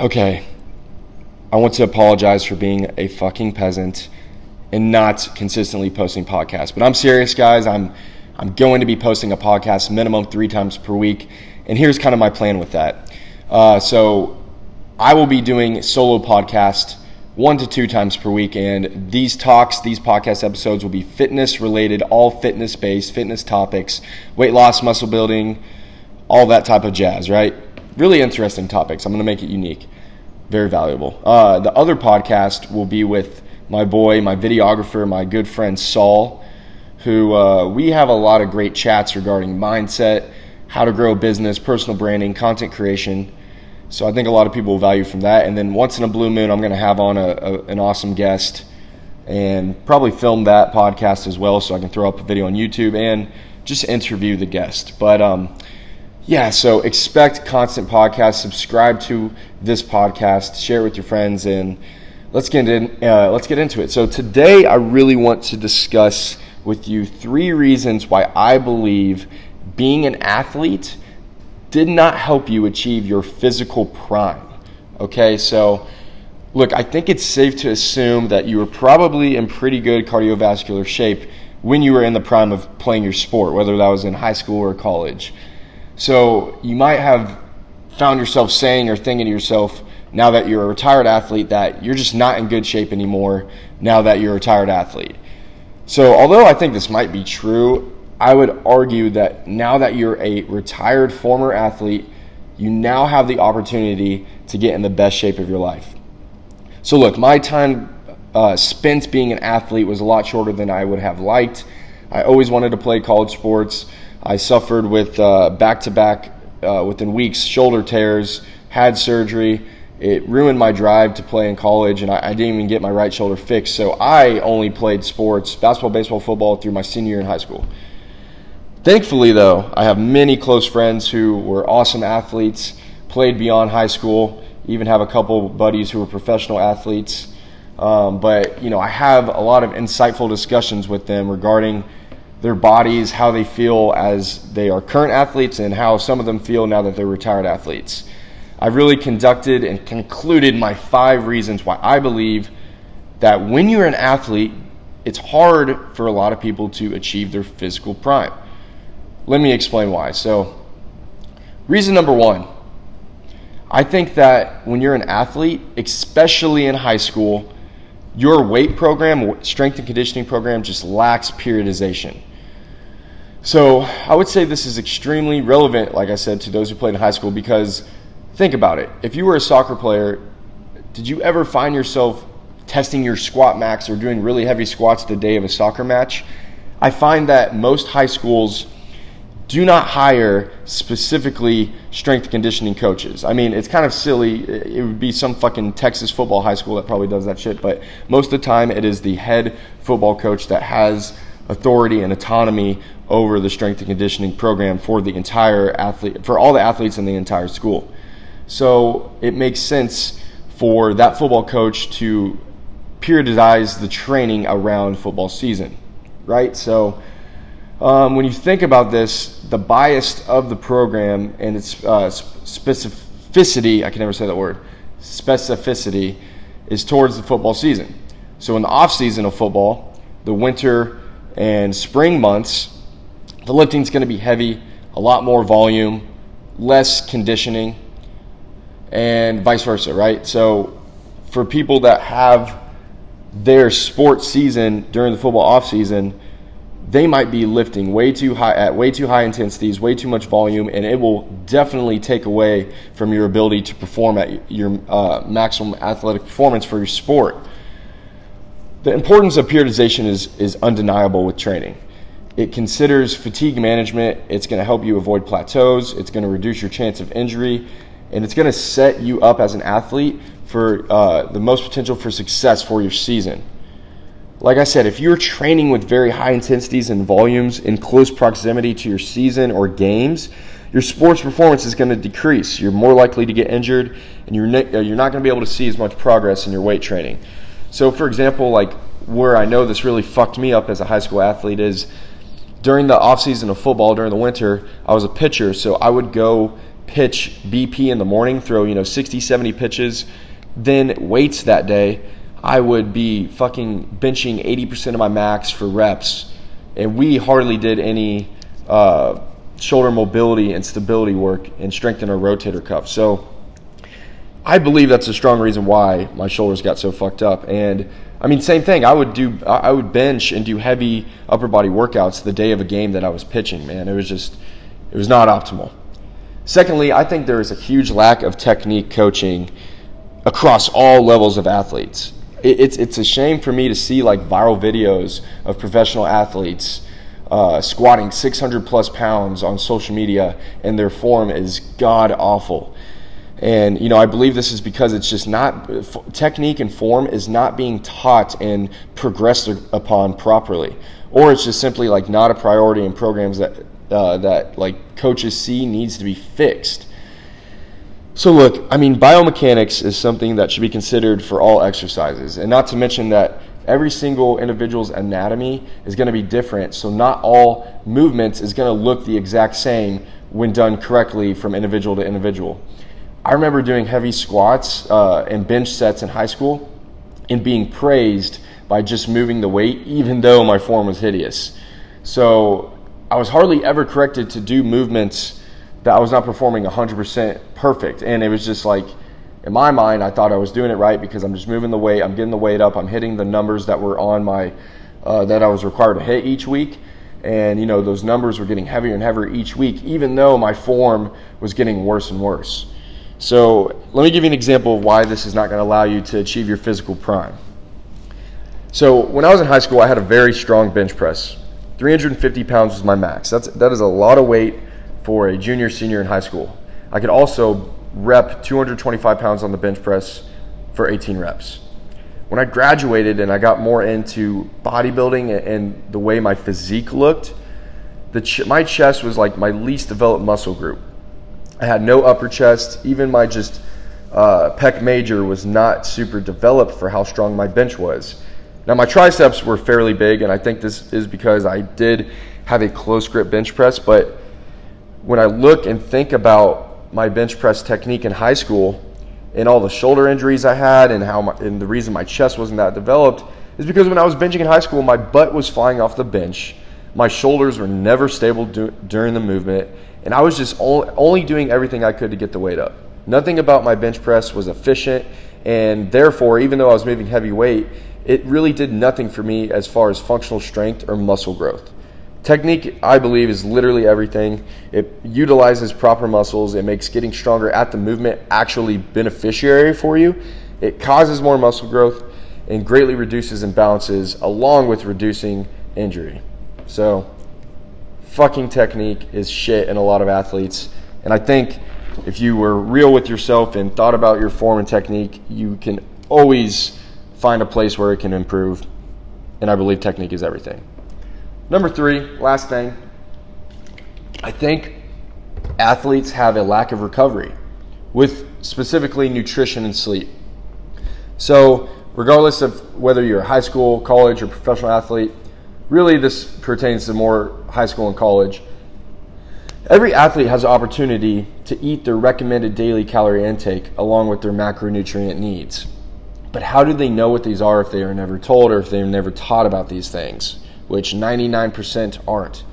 okay, I want to apologize for being a fucking peasant and not consistently posting podcasts. But I'm serious, guys. I'm I'm going to be posting a podcast minimum three times per week, and here's kind of my plan with that. Uh, so I will be doing solo podcast one to two times per week, and these talks, these podcast episodes will be fitness related, all fitness based, fitness topics, weight loss, muscle building, all that type of jazz. Right? Really interesting topics. I'm going to make it unique, very valuable. Uh, the other podcast will be with my boy, my videographer, my good friend Saul, who uh, we have a lot of great chats regarding mindset, how to grow a business, personal branding, content creation. So I think a lot of people will value from that. And then once in a blue moon, I'm going to have on a, a, an awesome guest and probably film that podcast as well so I can throw up a video on YouTube and just interview the guest. But um, yeah, so expect constant podcasts. Subscribe to this podcast, share it with your friends, and let's get in, uh, let's get into it. So today, I really want to discuss with you three reasons why I believe being an athlete did not help you achieve your physical prime. Okay, so look, I think it's safe to assume that you were probably in pretty good cardiovascular shape when you were in the prime of playing your sport, whether that was in high school or college. So you might have found yourself saying or thinking to yourself, now that you're a retired athlete that you're just not in good shape anymore now that you're a retired athlete. So, although I think this might be true, I would argue that now that you're a retired former athlete, you now have the opportunity to get in the best shape of your life. So, look, my time uh, spent being an athlete was a lot shorter than I would have liked. I always wanted to play college sports. I suffered with back to back, within weeks, shoulder tears, had surgery it ruined my drive to play in college, and I, I, didn't even get my right shoulder fixed. So I only played sports, basketball, baseball, football, through my senior year in high school. Thankfully, though, I have many close friends who were awesome athletes, played beyond high school, even have a couple buddies who were professional athletes. Um, but you know, I have a lot of insightful discussions with them regarding their bodies, how they feel as they are current athletes, and how some of them feel now that they're retired athletes. I've really conducted and concluded my five reasons why I believe that when you're an athlete, it's hard for a lot of people to achieve their physical prime. Let me explain why. So, reason number one I think that when you're an athlete, especially in high school, your weight program, strength and conditioning program, just lacks periodization. So, I would say this is extremely relevant, like I said, to those who played in high school because Think about it. If you were a soccer player, did you ever find yourself testing your squat max or doing really heavy squats the day of a soccer match? I find that most high schools do not hire specifically strength conditioning coaches. I mean, it's kind of silly. It would be some fucking Texas football high school that probably does that shit, but most of the time it is the head football coach that has authority and autonomy over the strength and conditioning program for the entire athlete for all the athletes in the entire school. So it makes sense for that football coach to periodize the training around football season, right? So um, when you think about this, the bias of the program and its uh, specificity, I can never say that word, specificity is towards the football season. So in the off season of football, the winter and spring months, the lifting is going to be heavy, a lot more volume, less conditioning, and vice versa, right? So for people that have their sports season during the football off season, they might be lifting way too high at way too high intensities, way too much volume, and it will definitely take away from your ability to perform at your uh, maximum athletic performance for your sport. The importance of periodization is is undeniable with training. It considers fatigue management. It's going to help you avoid plateaus. It's going to reduce your chance of injury and it's going to set you up as an athlete for uh, the most potential for success for your season. Like I said, if you're training with very high intensities and volumes in close proximity to your season or games, your sports performance is going to decrease. You're more likely to get injured, and you're, ne- uh, you're not going to be able to see as much progress in your weight training. So, for example, like where I know this really fucked me up as a high school athlete is during the off season of football, during the winter, I was a pitcher, so I would go pitch BP in the morning, throw, you know, 60, 70 pitches, then weights that day, I would be fucking benching 80% of my max for reps. And we hardly did any uh, shoulder mobility and stability work and strengthen our rotator cuff. So I believe that's a strong reason why my shoulders got so fucked up. And I mean, same thing. I would do, I would bench and do heavy upper body workouts the day of a game that I was pitching. Man, it was just, it was not optimal. Secondly, I think there is a huge lack of technique coaching across all levels of athletes. It's it's a shame for me to see like viral videos of professional athletes uh, squatting 600 plus pounds on social media, and their form is god awful. And you know, I believe this is because it's just not technique and form is not being taught and progressed upon properly, or it's just simply like not a priority in programs that uh, that like coaches see needs to be fixed. So look, I mean, biomechanics is something that should be considered for all exercises, and not to mention that every single individual's anatomy is going to be different. So not all movements is going to look the exact same when done correctly from individual to individual. I remember doing heavy squats uh, and bench sets in high school and being praised by just moving the weight, even though my form was hideous. So I was hardly ever corrected to do movements that I was not performing 100% perfect. And it was just like, in my mind, I thought I was doing it right because I'm just moving the weight, I'm getting the weight up, I'm hitting the numbers that were on my, uh, that I was required to hit each week. And, you know, those numbers were getting heavier and heavier each week, even though my form was getting worse and worse. So let me give you an example of why this is not going to allow you to achieve your physical prime. So when I was in high school, I had a very strong bench press. 350 pounds was my max. That's that is a lot of weight for a junior, senior in high school. I could also rep 225 pounds on the bench press for 18 reps. When I graduated and I got more into bodybuilding and the way my physique looked, ch- my chest was like my least developed muscle group. I had no upper chest. Even my just uh, pec major was not super developed for how strong my bench was. Now my triceps were fairly big, and I think this is because I did have a close grip bench press. But when I look and think about my bench press technique in high school, and all the shoulder injuries I had, and how my, and the reason my chest wasn't that developed is because when I was benching in high school, my butt was flying off the bench. My shoulders were never stable du- during the movement, and I was just only doing everything I could to get the weight up. Nothing about my bench press was efficient, and therefore, even though I was moving heavy weight, it really did nothing for me as far as functional strength or muscle growth. Technique, I believe, is literally everything. It utilizes proper muscles. It makes getting stronger at the movement actually beneficiary for you. It causes more muscle growth and greatly reduces imbalances along with reducing injury. So, fucking technique is shit in a lot of athletes. And I think if you were real with yourself and thought about your form and technique, you can always find a place where it can improve. And I believe technique is everything. Number three, last thing, I think athletes have a lack of recovery with specifically nutrition and sleep. So, regardless of whether you're a high school, college, or professional athlete, really this pertains to more high school and college. Every athlete has an opportunity to eat their recommended daily calorie intake along with their macronutrient needs. But how do they know what these are if they are never told or if they're never taught about these things, which 99% aren't?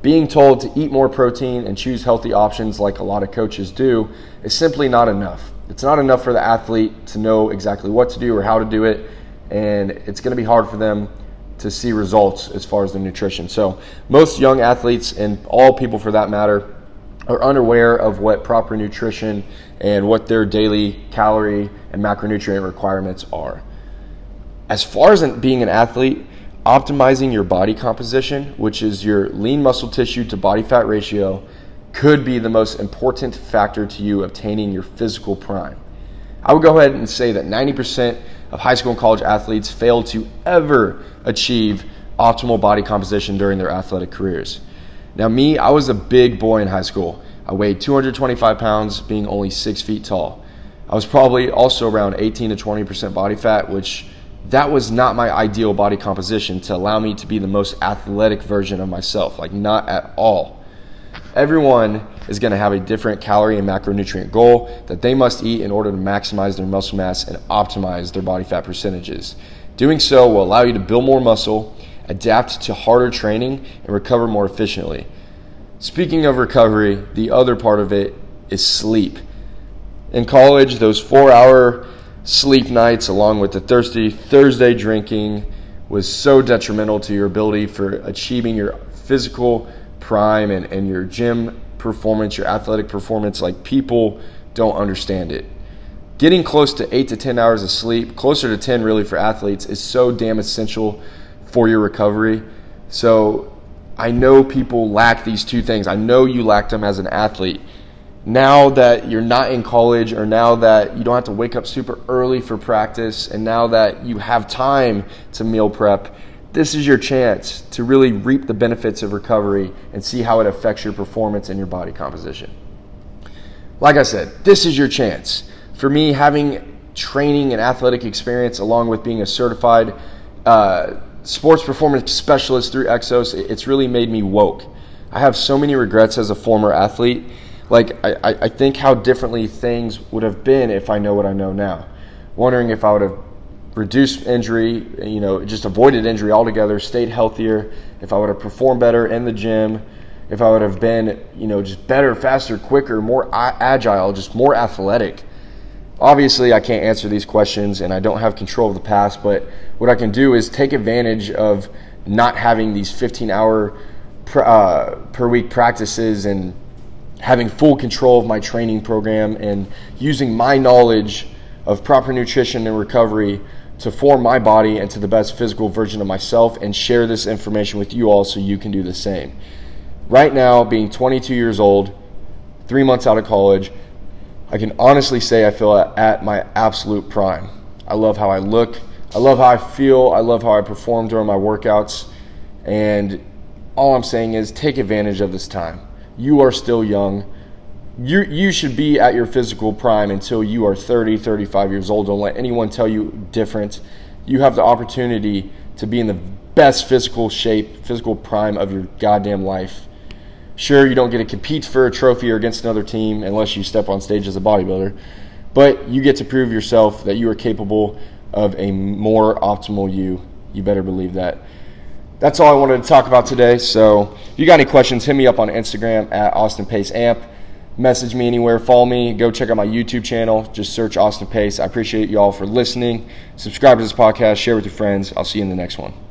Being told to eat more protein and choose healthy options like a lot of coaches do is simply not enough. It's not enough for the athlete to know exactly what to do or how to do it, and it's going to be hard for them to see results as far as the nutrition. So, most young athletes and all people for that matter are unaware of what proper nutrition and what their daily calorie and macronutrient requirements are. As far as being an athlete, optimizing your body composition, which is your lean muscle tissue to body fat ratio, could be the most important factor to you obtaining your physical prime. I would go ahead and say that 90% of high school and college athletes fail to ever achieve optimal body composition during their athletic careers. Now, me, I was a big boy in high school. I weighed 225 pounds, being only six feet tall. I was probably also around 18 to 20% body fat, which that was not my ideal body composition to allow me to be the most athletic version of myself, like not at all. Everyone is going to have a different calorie and macronutrient goal that they must eat in order to maximize their muscle mass and optimize their body fat percentages. Doing so will allow you to build more muscle, adapt to harder training, and recover more efficiently. Speaking of recovery, the other part of it is sleep. In college, those four hour sleep nights, along with the thirsty Thursday drinking, was so detrimental to your ability for achieving your physical prime and, and your gym performance, your athletic performance. Like people don't understand it. Getting close to eight to 10 hours of sleep, closer to 10 really for athletes, is so damn essential for your recovery. So I know people lack these two things. I know you lacked them as an athlete. Now that you're not in college, or now that you don't have to wake up super early for practice, and now that you have time to meal prep, this is your chance to really reap the benefits of recovery and see how it affects your performance and your body composition. Like I said, this is your chance. For me, having training and athletic experience, along with being a certified uh, sports performance specialist through Exos, it's really made me woke. I have so many regrets as a former athlete. Like, I, I think how differently things would have been if I know what I know now. Wondering if I would have reduced injury, you know, just avoided injury altogether, stayed healthier, if I would have performed better in the gym, if I would have been, you know, just better, faster, quicker, more agile, just more athletic. Obviously, I can't answer these questions and I don't have control of the past, but what I can do is take advantage of not having these 15 hour uh, per week practices and having full control of my training program and using my knowledge of proper nutrition and recovery to form my body into the best physical version of myself and share this information with you all so you can do the same. Right now, being 22 years old, three months out of college, I can honestly say I feel at my absolute prime. I love how I look. I love how I feel. I love how I perform during my workouts. And all I'm saying is take advantage of this time. You are still young you you should be at your physical prime until you are 30, 35 years old. Don't let anyone tell you different. You have the opportunity to be in the best physical shape, physical prime of your goddamn life. Sure, you don't get to compete for a trophy or against another team unless you step on stage as a bodybuilder, but you get to prove yourself that you are capable of a more optimal you. You better believe that. That's all I wanted to talk about today. So, if you got any questions, hit me up on Instagram at Austin Pace Amp message me anywhere, follow me, go check out my YouTube channel. Just search Austin Pace. I appreciate you all for listening. Subscribe to this podcast, share with your friends. I'll see you in the next one.